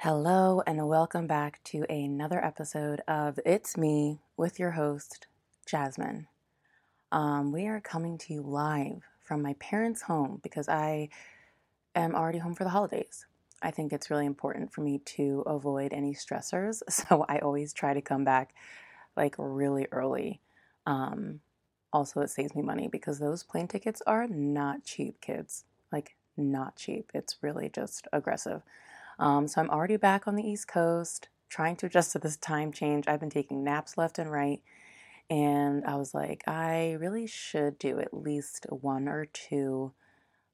Hello, and welcome back to another episode of It's Me with your host, Jasmine. Um, we are coming to you live from my parents' home because I am already home for the holidays. I think it's really important for me to avoid any stressors, so I always try to come back like really early. Um, also, it saves me money because those plane tickets are not cheap, kids. Like, not cheap. It's really just aggressive. Um, so I'm already back on the East Coast, trying to adjust to this time change. I've been taking naps left and right. And I was like, I really should do at least one or two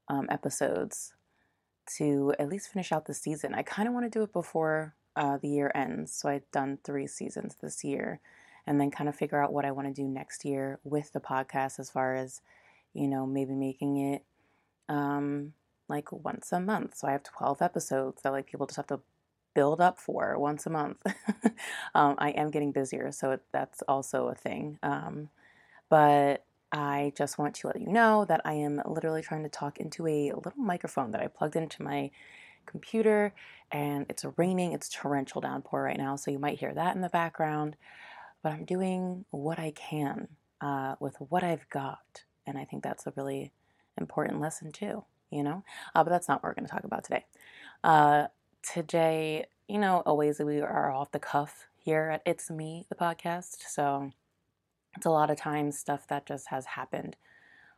um, episodes to at least finish out the season. I kind of want to do it before uh, the year ends. So I've done three seasons this year and then kind of figure out what I want to do next year with the podcast as far as, you know, maybe making it um, like once a month. So I have 12 episodes that like people just have to build up for once a month. um, I am getting busier, so it, that's also a thing. Um, but I just want to let you know that I am literally trying to talk into a little microphone that I plugged into my computer, and it's raining. It's torrential downpour right now, so you might hear that in the background. But I'm doing what I can uh, with what I've got, and I think that's a really important lesson too you know? Uh, but that's not what we're going to talk about today. Uh, today, you know, always we are off the cuff here at It's Me, the podcast. So it's a lot of times stuff that just has happened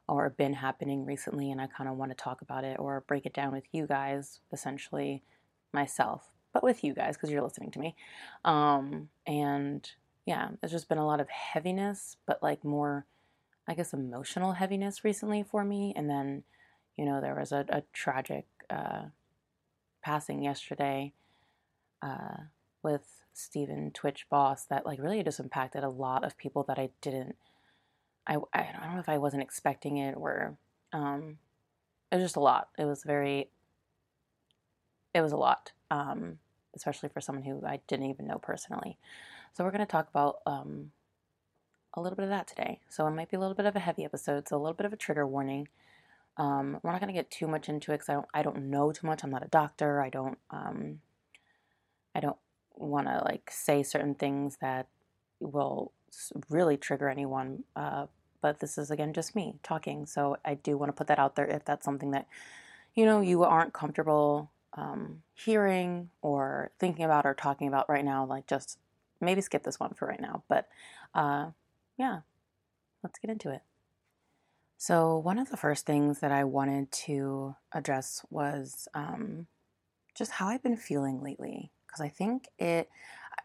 or been happening recently, and I kind of want to talk about it or break it down with you guys, essentially myself, but with you guys because you're listening to me. Um, and yeah, it's just been a lot of heaviness, but like more, I guess, emotional heaviness recently for me. And then you know, there was a, a tragic uh, passing yesterday uh, with Stephen Twitch Boss that like really just impacted a lot of people that I didn't. I I don't know if I wasn't expecting it or um, it was just a lot. It was very. It was a lot, um, especially for someone who I didn't even know personally. So we're going to talk about um, a little bit of that today. So it might be a little bit of a heavy episode, so a little bit of a trigger warning. Um, we're not going to get too much into it because I don't, I don't know too much. I'm not a doctor. I don't, um, I don't want to like say certain things that will really trigger anyone. Uh, but this is again just me talking. So I do want to put that out there if that's something that, you know, you aren't comfortable um, hearing or thinking about or talking about right now. Like just maybe skip this one for right now. But uh, yeah, let's get into it. So, one of the first things that I wanted to address was um, just how I've been feeling lately. Because I think it,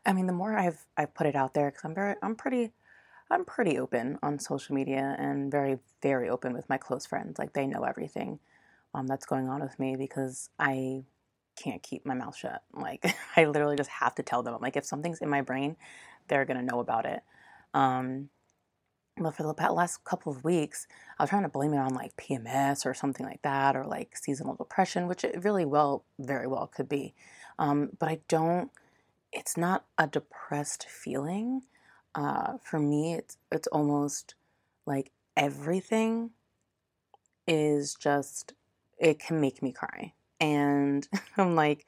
I mean, the more I've I've put it out there, because I'm very, I'm pretty, I'm pretty open on social media and very, very open with my close friends. Like they know everything um, that's going on with me because I can't keep my mouth shut. Like I literally just have to tell them. Like if something's in my brain, they're gonna know about it. Um, but for the last couple of weeks, I was trying to blame it on like PMS or something like that, or like seasonal depression, which it really well, very well could be. Um, but I don't. It's not a depressed feeling. Uh, for me, it's it's almost like everything is just it can make me cry, and I'm like,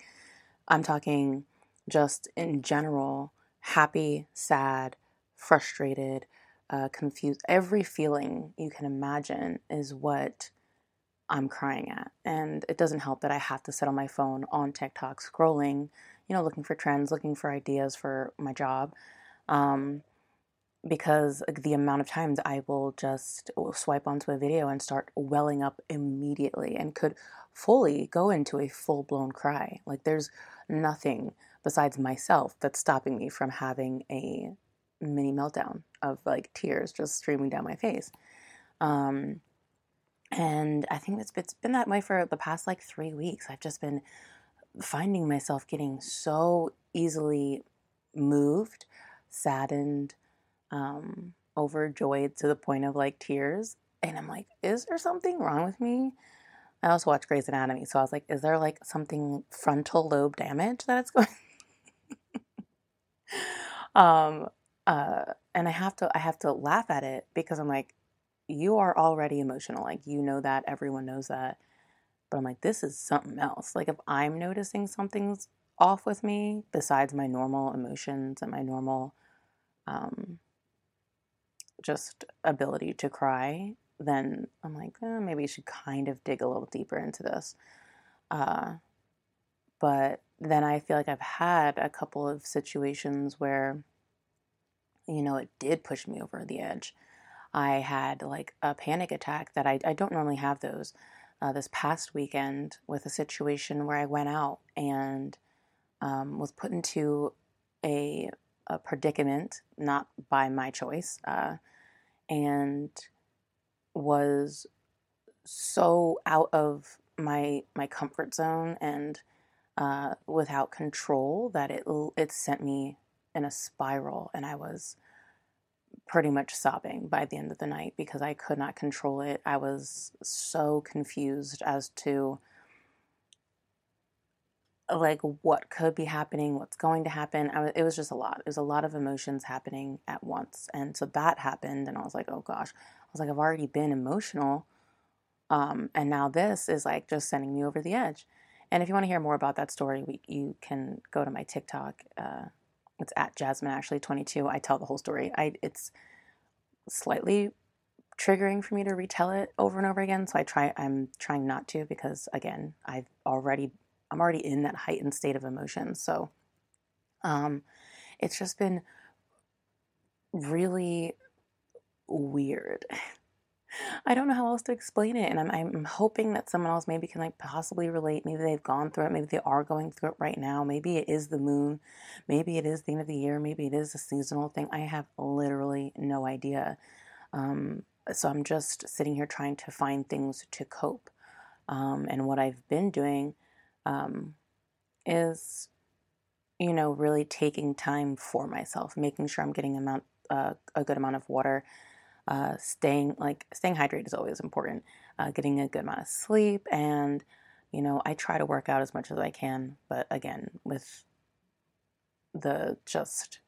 I'm talking just in general, happy, sad, frustrated uh, confused. Every feeling you can imagine is what I'm crying at. And it doesn't help that I have to sit on my phone on TikTok scrolling, you know, looking for trends, looking for ideas for my job. Um, because the amount of times I will just swipe onto a video and start welling up immediately and could fully go into a full blown cry. Like there's nothing besides myself that's stopping me from having a mini meltdown of like tears just streaming down my face. Um, and I think it's, it's been that way for the past like three weeks. I've just been finding myself getting so easily moved, saddened, um, overjoyed to the point of like tears. And I'm like, is there something wrong with me? I also watch Grey's Anatomy, so I was like, is there like something frontal lobe damage that's going? um, uh, and I have to I have to laugh at it because I'm like, you are already emotional. Like you know that, everyone knows that. But I'm like, this is something else. Like if I'm noticing something's off with me besides my normal emotions and my normal um, just ability to cry, then I'm like, eh, maybe you should kind of dig a little deeper into this. Uh, but then I feel like I've had a couple of situations where, you know, it did push me over the edge. I had like a panic attack that I, I don't normally have those. Uh, this past weekend with a situation where I went out and um, was put into a, a, predicament, not by my choice, uh, and was so out of my my comfort zone and uh, without control that it it sent me in a spiral, and I was pretty much sobbing by the end of the night because I could not control it. I was so confused as to like what could be happening, what's going to happen. Was, it was just a lot. It was a lot of emotions happening at once. And so that happened and I was like, "Oh gosh." I was like, "I've already been emotional." Um, and now this is like just sending me over the edge. And if you want to hear more about that story, we, you can go to my TikTok. Uh, it's at Jasmine Ashley 22. I tell the whole story. I it's slightly triggering for me to retell it over and over again. So I try. I'm trying not to because again, I've already I'm already in that heightened state of emotion. So um, it's just been really weird. I don't know how else to explain it, and I'm I'm hoping that someone else maybe can like possibly relate. Maybe they've gone through it. Maybe they are going through it right now. Maybe it is the moon. Maybe it is the end of the year. Maybe it is a seasonal thing. I have literally no idea. Um, so I'm just sitting here trying to find things to cope. Um, and what I've been doing um, is, you know, really taking time for myself, making sure I'm getting amount uh, a good amount of water uh, staying like staying hydrated is always important. Uh, getting a good amount of sleep, and you know, I try to work out as much as I can. But again, with the just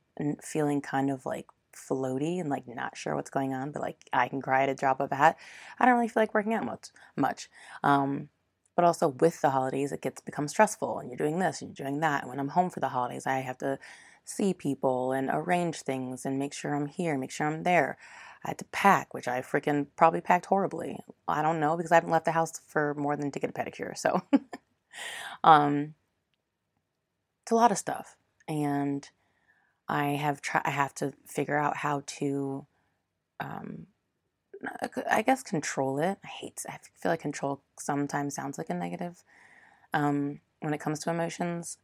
feeling kind of like floaty and like not sure what's going on, but like I can cry at a drop of a hat. I don't really feel like working out much. Much. Um, but also with the holidays, it gets become stressful, and you're doing this, and you're doing that. And when I'm home for the holidays, I have to see people and arrange things and make sure I'm here, make sure I'm there. I had to pack, which I freaking probably packed horribly. I don't know because I haven't left the house for more than to get a pedicure. So, um, it's a lot of stuff, and I have try. I have to figure out how to, um, I guess control it. I hate. I feel like control sometimes sounds like a negative. Um, when it comes to emotions,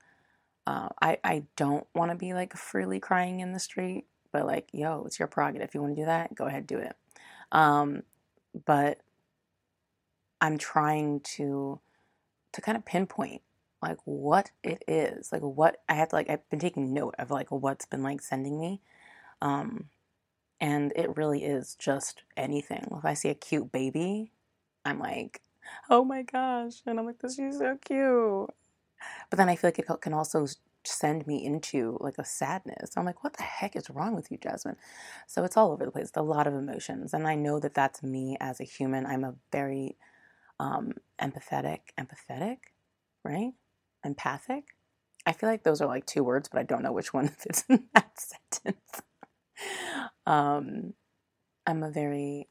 uh, I I don't want to be like freely crying in the street but like, yo, it's your prerogative. If you want to do that, go ahead, do it. Um, but I'm trying to to kind of pinpoint like what it is, like what I have to like. I've been taking note of like what's been like sending me, um, and it really is just anything. If I see a cute baby, I'm like, oh my gosh, and I'm like, this is so cute. But then I feel like it can also send me into like a sadness. I'm like, what the heck is wrong with you, Jasmine? So it's all over the place. It's a lot of emotions. And I know that that's me as a human. I'm a very um, empathetic, empathetic, right? Empathic. I feel like those are like two words, but I don't know which one fits in that sentence. um, I'm a very,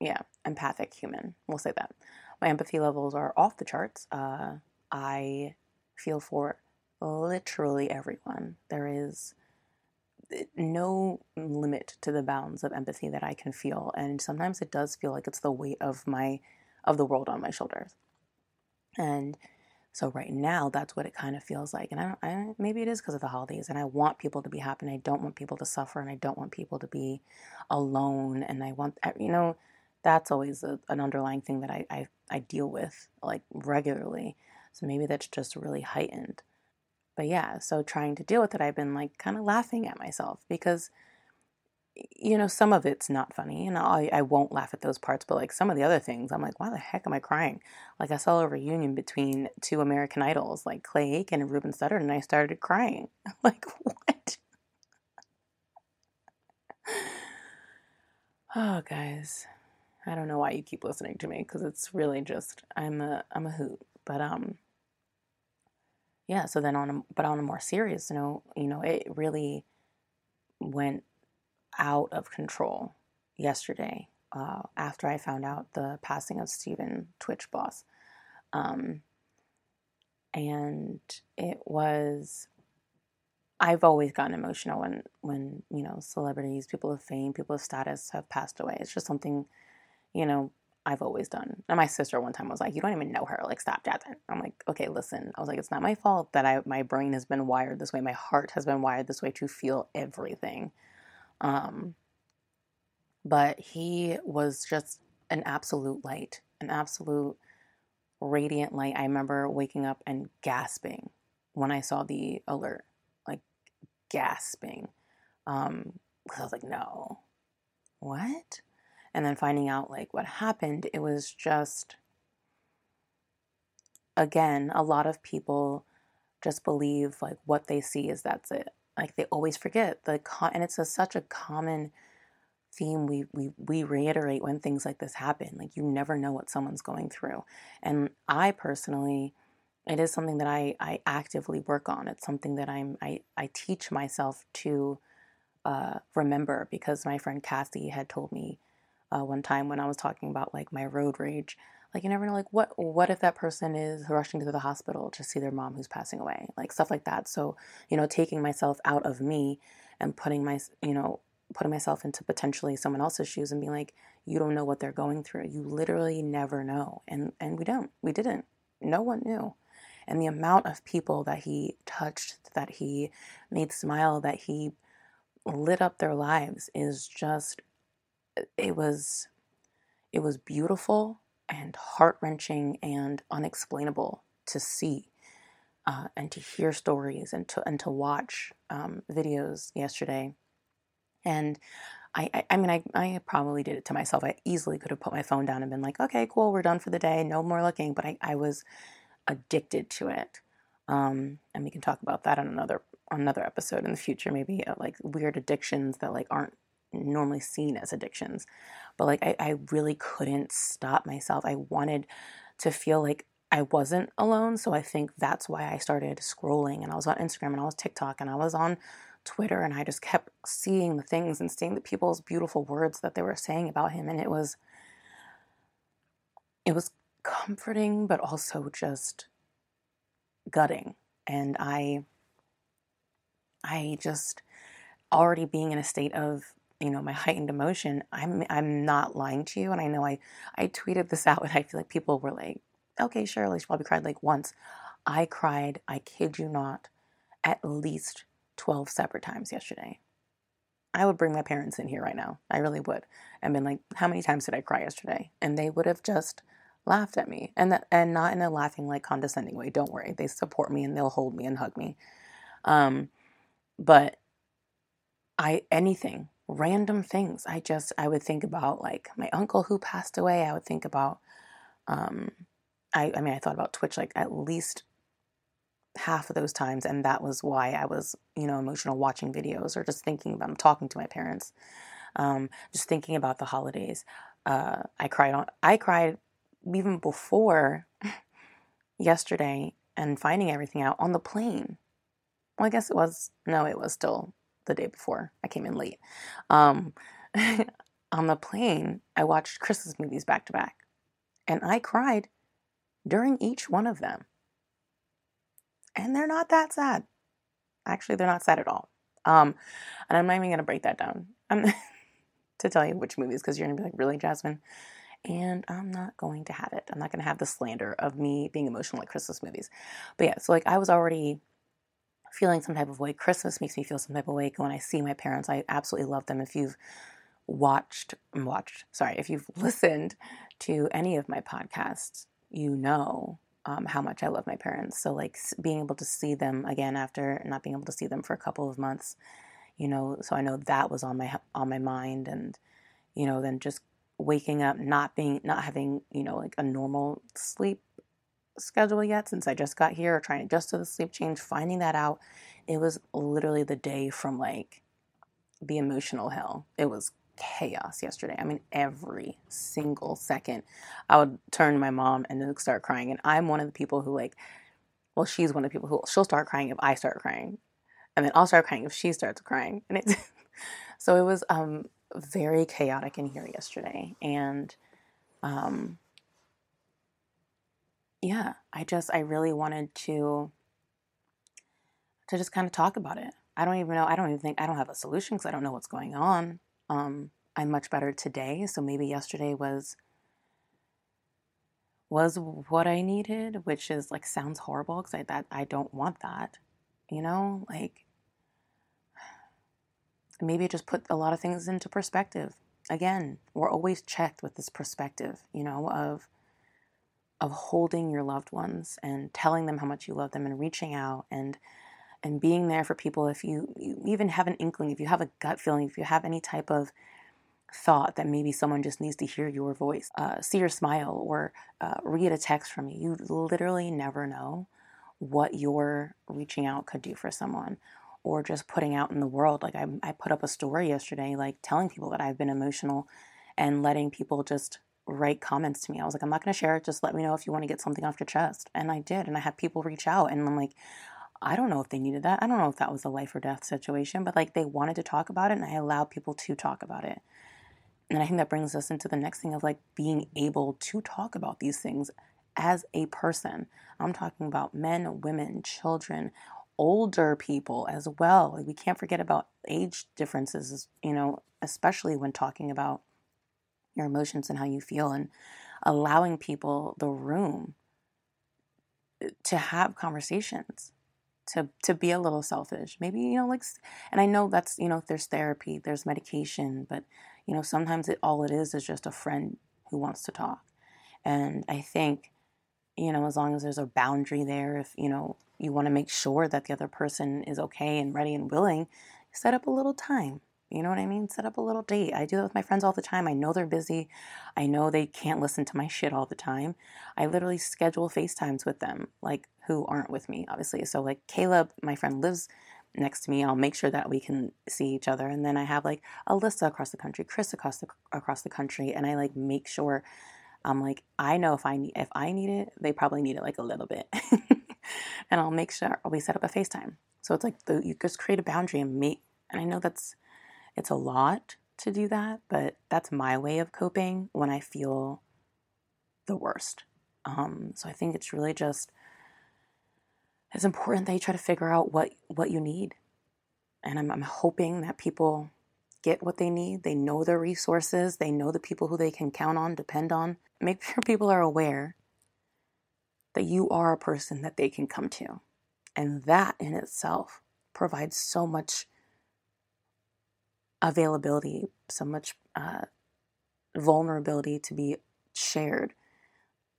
yeah, empathic human. We'll say that. My empathy levels are off the charts. Uh, I feel for literally everyone. There is eh, no limit to the bounds of empathy that I can feel, and sometimes it does feel like it's the weight of my of the world on my shoulders. And so right now, that's what it kind of feels like. And I, I maybe it is because of the holidays, and I want people to be happy, and I don't want people to suffer, and I don't want people to be alone, and I want you know that's always a, an underlying thing that I, I I deal with like regularly. So maybe that's just really heightened but yeah, so trying to deal with it, I've been like kind of laughing at myself because, you know, some of it's not funny and I, I won't laugh at those parts, but like some of the other things, I'm like, why the heck am I crying? Like I saw a reunion between two American Idols, like Clay Aiken and Ruben Studdard, and I started crying. I'm like, what? oh, guys. I don't know why you keep listening to me because it's really just I'm a I'm a hoot. But um yeah, so then on a, but on a more serious note, you know, it really went out of control yesterday uh, after I found out the passing of Stephen Twitch Boss. Um, and it was I've always gotten emotional when when you know celebrities, people of fame, people of status have passed away. It's just something, you know, I've always done. And my sister one time was like, "You don't even know her. Like, stop, Jasmine." I'm like, "Okay, listen." I was like, "It's not my fault that I my brain has been wired this way. My heart has been wired this way to feel everything." Um, but he was just an absolute light, an absolute radiant light. I remember waking up and gasping when I saw the alert, like gasping. Um, because I was like, no, what? And then finding out like what happened, it was just, again, a lot of people just believe like what they see is that's it. Like they always forget the con, and it's a, such a common theme we, we we reiterate when things like this happen. Like you never know what someone's going through. And i personally it is something that i i actively work on. It's something that i'm i, I teach myself to uh, remember because my friend Cassie had told me uh, one time when i was talking about like my road rage like you never know like what what if that person is rushing to the hospital to see their mom who's passing away like stuff like that so you know taking myself out of me and putting my you know putting myself into potentially someone else's shoes and being like, you don't know what they're going through. You literally never know. And and we don't. We didn't. No one knew. And the amount of people that he touched, that he made smile, that he lit up their lives is just it was it was beautiful and heart-wrenching and unexplainable to see uh, and to hear stories and to and to watch um, videos yesterday and I, I, I mean, I, I probably did it to myself. I easily could have put my phone down and been like, okay, cool, we're done for the day, no more looking. But I, I was addicted to it. Um, and we can talk about that on another another episode in the future, maybe uh, like weird addictions that like aren't normally seen as addictions. But like I, I really couldn't stop myself. I wanted to feel like I wasn't alone. So I think that's why I started scrolling and I was on Instagram and I was TikTok and I was on Twitter and I just kept seeing the things and seeing the people's beautiful words that they were saying about him and it was it was comforting but also just gutting and I I just already being in a state of you know my heightened emotion I'm I'm not lying to you and I know I I tweeted this out and I feel like people were like okay surely she probably cried like once I cried I kid you not at least 12 separate times yesterday. I would bring my parents in here right now. I really would. And been like, how many times did I cry yesterday? And they would have just laughed at me. And and not in a laughing like condescending way. Don't worry. They support me and they'll hold me and hug me. Um but I anything, random things. I just I would think about like my uncle who passed away. I would think about um I I mean I thought about Twitch like at least half of those times and that was why i was you know emotional watching videos or just thinking about I'm talking to my parents um, just thinking about the holidays uh, i cried on i cried even before yesterday and finding everything out on the plane well i guess it was no it was still the day before i came in late um, on the plane i watched christmas movies back to back and i cried during each one of them and they're not that sad. Actually, they're not sad at all. Um, and I'm not even gonna break that down to tell you which movies because you're gonna be like, really, Jasmine? And I'm not going to have it. I'm not gonna have the slander of me being emotional like Christmas movies. But yeah, so like I was already feeling some type of way. Christmas makes me feel some type of way. When I see my parents, I absolutely love them. If you've watched, watched, sorry, if you've listened to any of my podcasts, you know um, how much I love my parents. So like being able to see them again after not being able to see them for a couple of months, you know, so I know that was on my on my mind, and you know, then just waking up, not being not having you know like a normal sleep schedule yet since I just got here, trying to adjust to the sleep change, finding that out, it was literally the day from like the emotional hell. It was chaos yesterday. I mean, every single second, I would turn to my mom and then start crying. And I'm one of the people who like well, she's one of the people who she'll start crying if I start crying, and then I'll start crying if she starts crying, and it's so it was um very chaotic in here yesterday, and um yeah, I just I really wanted to to just kind of talk about it. I don't even know. I don't even think I don't have a solution because I don't know what's going on. Um, I'm much better today, so maybe yesterday was was what I needed, which is like sounds horrible because I that I don't want that. You know, like maybe it just put a lot of things into perspective. Again, we're always checked with this perspective, you know, of of holding your loved ones and telling them how much you love them and reaching out and and being there for people if you, you even have an inkling, if you have a gut feeling, if you have any type of thought that maybe someone just needs to hear your voice, uh, see your smile, or uh, read a text from you. You literally never know what your reaching out could do for someone or just putting out in the world. Like I, I put up a story yesterday, like telling people that I've been emotional and letting people just write comments to me. I was like, I'm not going to share it. Just let me know if you want to get something off your chest. And I did. And I had people reach out and I'm like, I don't know if they needed that. I don't know if that was a life or death situation, but like they wanted to talk about it and I allowed people to talk about it. And I think that brings us into the next thing of like being able to talk about these things as a person. I'm talking about men, women, children, older people as well. Like we can't forget about age differences, you know, especially when talking about your emotions and how you feel and allowing people the room eh, to have conversations to to be a little selfish maybe you know like and i know that's you know there's therapy there's medication but you know, sometimes it all it is is just a friend who wants to talk. And I think, you know, as long as there's a boundary there, if, you know, you want to make sure that the other person is okay and ready and willing, set up a little time. You know what I mean? Set up a little date. I do that with my friends all the time. I know they're busy. I know they can't listen to my shit all the time. I literally schedule FaceTimes with them, like who aren't with me, obviously. So, like Caleb, my friend, lives next to me. I'll make sure that we can see each other. And then I have like Alyssa across the country, Chris across the across the country, and I like make sure I'm like I know if I need if I need it, they probably need it like a little bit, and I'll make sure we set up a FaceTime. So it's like the, you just create a boundary and make. And I know that's it's a lot to do that, but that's my way of coping when I feel the worst. Um, so I think it's really just it's important that you try to figure out what what you need. And I'm, I'm hoping that people get what they need. They know their resources. They know the people who they can count on, depend on. Make sure people are aware that you are a person that they can come to. And that in itself provides so much availability, so much uh, vulnerability to be shared.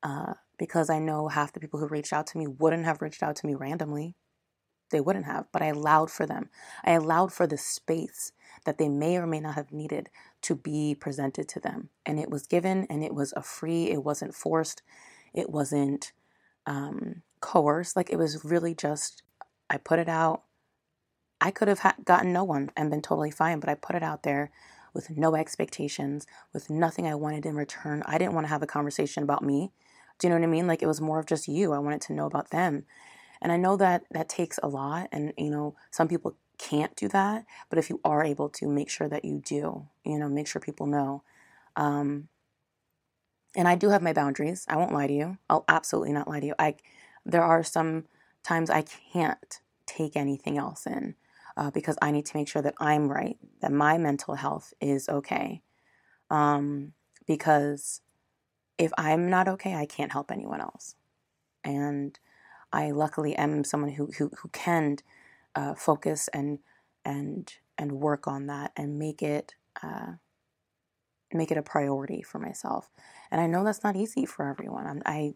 Uh, because I know half the people who reached out to me wouldn't have reached out to me randomly. They wouldn't have, but I allowed for them. I allowed for the space that they may or may not have needed to be presented to them. And it was given and it was a free, it wasn't forced, it wasn't um, coerced. Like it was really just, I put it out. I could have ha- gotten no one and been totally fine, but I put it out there with no expectations, with nothing I wanted in return. I didn't want to have a conversation about me. Do you know what I mean? Like it was more of just you. I wanted to know about them. And I know that that takes a lot and you know, some people can't do that, but if you are able to make sure that you do, you know, make sure people know. Um and I do have my boundaries. I won't lie to you. I'll absolutely not lie to you. I there are some times I can't take anything else in uh, because I need to make sure that I'm right, that my mental health is okay. Um, because if I'm not okay, I can't help anyone else. And I luckily am someone who who, who can uh, focus and and and work on that and make it uh, make it a priority for myself. And I know that's not easy for everyone. I'm, I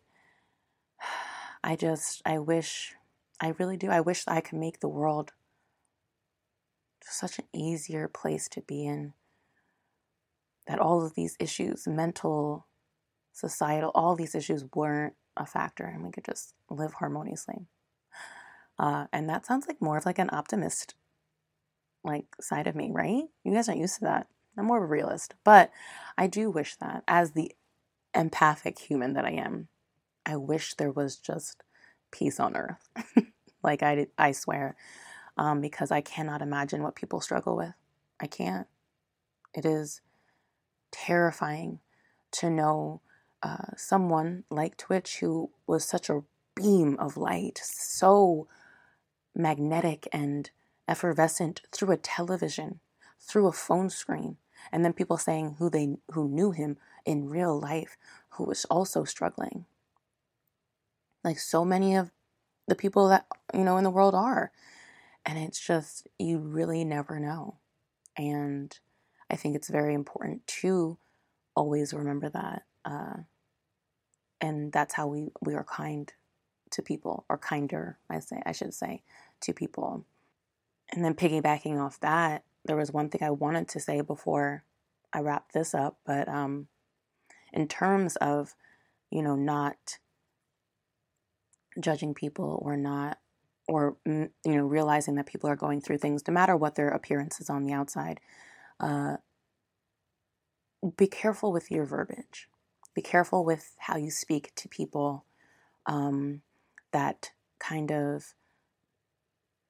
I just I wish I really do. I wish I could make the world such an easier place to be in. That all of these issues, mental societal, all these issues weren't a factor and we could just live harmoniously. Uh, and that sounds like more of like an optimist like side of me, right? You guys aren't used to that. I'm more of a realist, but I do wish that as the empathic human that I am, I wish there was just peace on earth. like I, I swear, um, because I cannot imagine what people struggle with. I can't. It is terrifying to know uh, someone like Twitch who was such a beam of light, so magnetic and effervescent through a television, through a phone screen, and then people saying who they who knew him in real life who was also struggling. Like so many of the people that you know in the world are. And it's just you really never know. And I think it's very important to always remember that. Uh, and that's how we, we are kind to people, or kinder, I say I should say, to people. And then piggybacking off that, there was one thing I wanted to say before I wrap this up, but um, in terms of, you know, not judging people or not, or mm, you know, realizing that people are going through things, no matter what their appearance is on the outside, uh, be careful with your verbiage. Be careful with how you speak to people um, that kind of,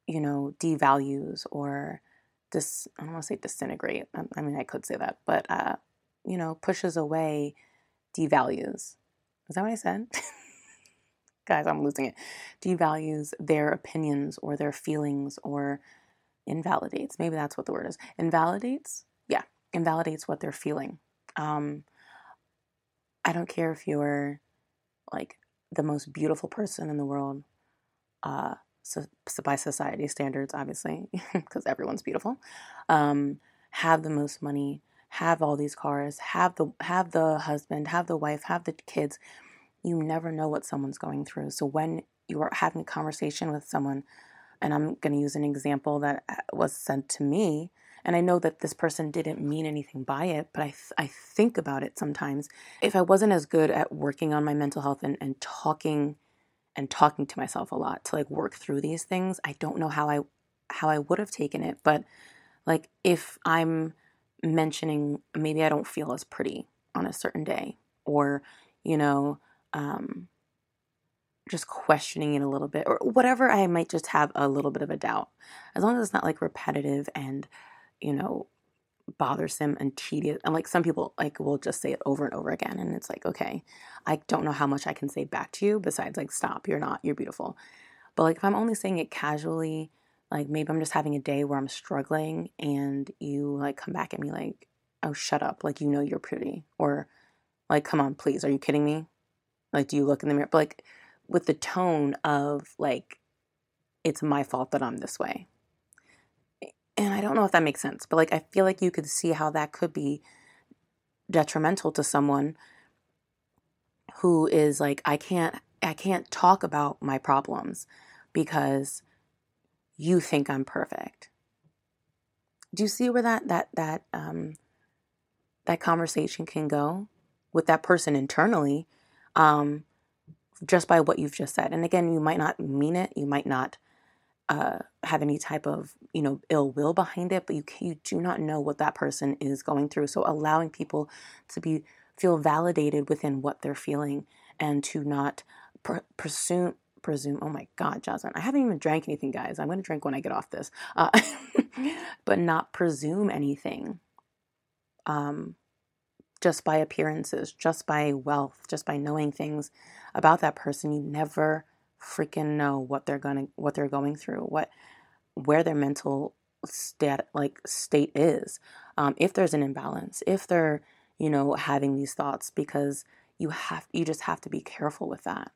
you know, devalues or dis. I don't want to say disintegrate. I, mean, I could say that, but uh, you know, pushes away, devalues. Is that what I said? Guys, I'm losing it. Devalues their opinions or their feelings or invalidates. Maybe that's what the word is. Invalidates? Yeah, invalidates what they're feeling. Um, I don't care if you're like the most beautiful person in the world, uh, so, so by society standards, obviously, because everyone's beautiful. Um, have the most money, have all these cars, have the have the husband, have the wife, have the kids. You never know what someone's going through. So when you are having a conversation with someone, and I'm going to use an example that uh, was sent to me and I know that this person didn't mean anything by it, but I, th- I think about it sometimes. If I wasn't as good at working on my mental health and, and talking and talking to myself a lot to like work through these things, I don't know how I how I would have taken it. But like if I'm mentioning maybe I don't feel as pretty on a certain day, or you know, um, just questioning it a little bit, or whatever I might just have a little bit of a doubt, as long as it's not like repetitive and you know, bothersome and tedious. And like some people like will just say it over and over again. And it's like, okay, I don't know how much I can say back to you besides like, stop, you're not, you're beautiful. But like if I'm only saying it casually, like maybe I'm just having a day where I'm struggling and you like come back at me like, oh, shut up. Like, you know, you're pretty. Or like, come on, please. Are you kidding me? Like, do you look in the mirror? But like with the tone of like, it's my fault that I'm this way and I don't know if that makes sense, but like I feel like you could see how that could be detrimental to someone who is like I can't I can't talk about my problems because you think I'm perfect. Do you see where that that that um that conversation can go with that person internally um just by what you've just said. And again, you might not mean it, you might not uh, have any type of you know ill will behind it, but you you do not know what that person is going through. So allowing people to be feel validated within what they're feeling and to not pr- presume presume. Oh my God, Jasmine, I haven't even drank anything, guys. I'm going to drink when I get off this, uh, but not presume anything. Um, just by appearances, just by wealth, just by knowing things about that person, you never freaking know what they're gonna what they're going through, what where their mental state like state is. Um, if there's an imbalance, if they're you know having these thoughts, because you have you just have to be careful with that.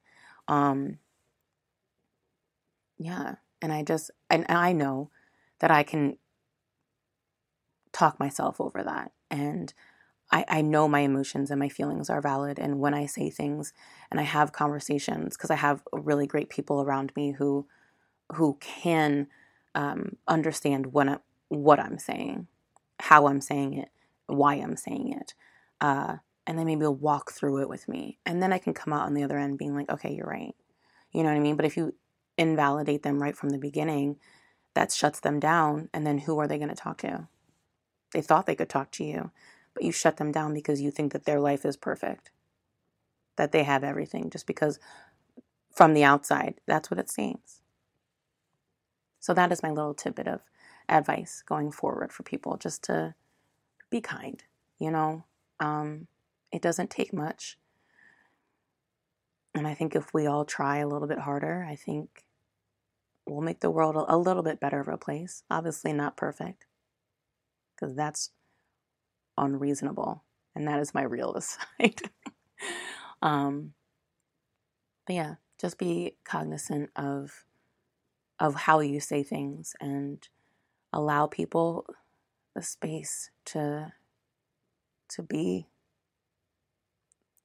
Um, yeah, and I just and I know that I can talk myself over that and I, I know my emotions and my feelings are valid. And when I say things and I have conversations, because I have really great people around me who who can um, understand what I, what I'm saying, how I'm saying it, why I'm saying it, uh, and then maybe walk through it with me, and then I can come out on the other end being like, okay, you're right. You know what I mean? But if you invalidate them right from the beginning, that shuts them down, and then who are they going to talk to? They thought they could talk to you but you shut them down because you think that their life is perfect, that they have everything, just because from the outside. That's what it seems. So that is my little tidbit of advice going forward for people just to be kind, you know. Um, it doesn't take much. And I think if we all try a little bit harder, I think we'll make the world a little bit better of a place. Obviously, not perfect, because that's unreasonable. And that is my realist side. um, but yeah, just be cognizant of of how you say things and allow people the space to to be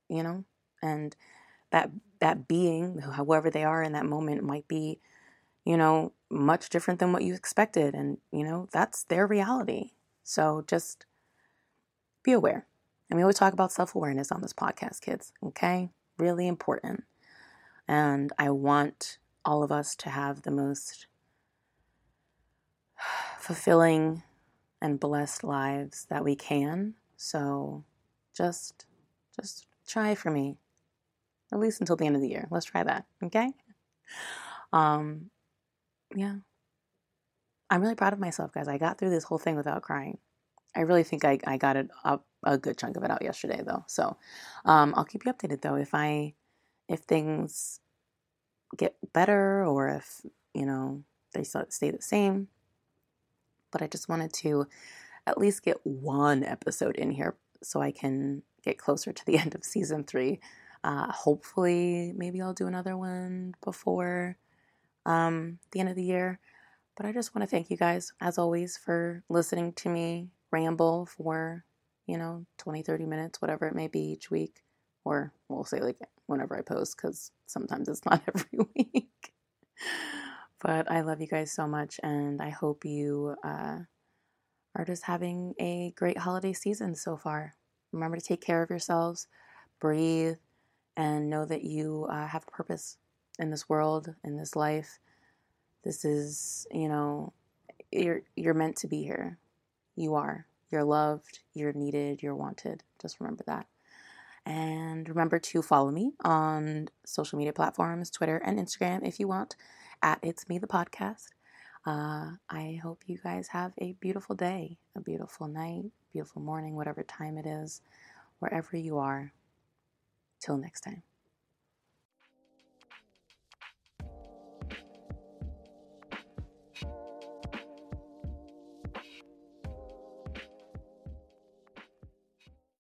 you know and that that being however they are in that moment might be you know much different than what you expected and you know that's their reality so just be aware and we always talk about self-awareness on this podcast kids okay really important and i want all of us to have the most fulfilling and blessed lives that we can. So just just try for me. At least until the end of the year. Let's try that. Okay? Um yeah. I'm really proud of myself, guys. I got through this whole thing without crying. I really think I, I got it up a good chunk of it out yesterday though. So um, I'll keep you updated though if I if things get better or if, you know, they stay the same. But I just wanted to at least get one episode in here so I can get closer to the end of season three. Uh, hopefully, maybe I'll do another one before um, the end of the year. But I just want to thank you guys, as always, for listening to me ramble for, you know, 20, 30 minutes, whatever it may be each week. Or we'll say like whenever I post because sometimes it's not every week. but I love you guys so much, and I hope you uh, are just having a great holiday season so far. Remember to take care of yourselves, breathe, and know that you uh, have a purpose in this world, in this life. This is, you know, you're you're meant to be here. You are. You're loved. You're needed. You're wanted. Just remember that. And remember to follow me on social media platforms, Twitter and Instagram if you want, at It's Me the Podcast. Uh, I hope you guys have a beautiful day, a beautiful night, beautiful morning, whatever time it is, wherever you are. Till next time.